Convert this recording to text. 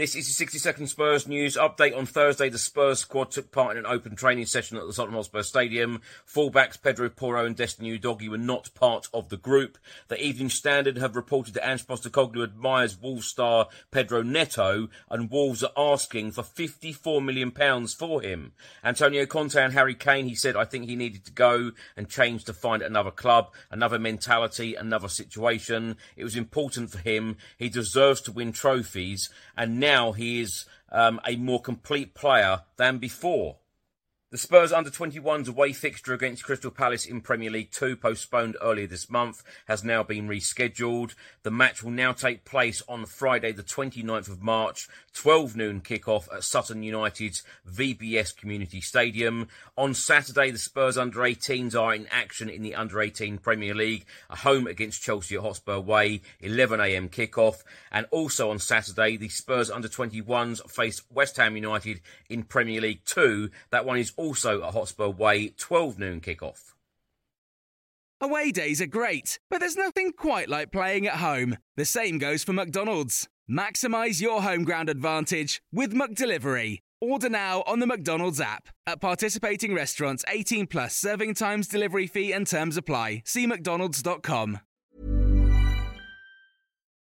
This is your 60 second Spurs news update. On Thursday, the Spurs squad took part in an open training session at the Tottenham Hotspur Stadium. Fullbacks Pedro Porro and Destiny Udogie were not part of the group. The Evening Standard have reported that Ange Postecoglou admires Wolves star Pedro Neto and Wolves are asking for £54 million for him. Antonio Conte and Harry Kane, he said, I think he needed to go and change to find another club, another mentality, another situation. It was important for him. He deserves to win trophies and now now he is um, a more complete player than before. The Spurs under 21s away fixture against Crystal Palace in Premier League 2, postponed earlier this month, has now been rescheduled. The match will now take place on Friday, the 29th of March, 12 noon kickoff at Sutton United's VBS Community Stadium. On Saturday, the Spurs under 18s are in action in the under 18 Premier League, a home against Chelsea at Hotspur Way, 11am kickoff. And also on Saturday, the Spurs under 21s face West Ham United in Premier League 2. That one is also at Hotspur Way, 12 noon kickoff. Away days are great, but there's nothing quite like playing at home. The same goes for McDonald's. Maximise your home ground advantage with McDelivery. Order now on the McDonald's app. At participating restaurants, 18 plus serving times, delivery fee, and terms apply. See McDonald's.com.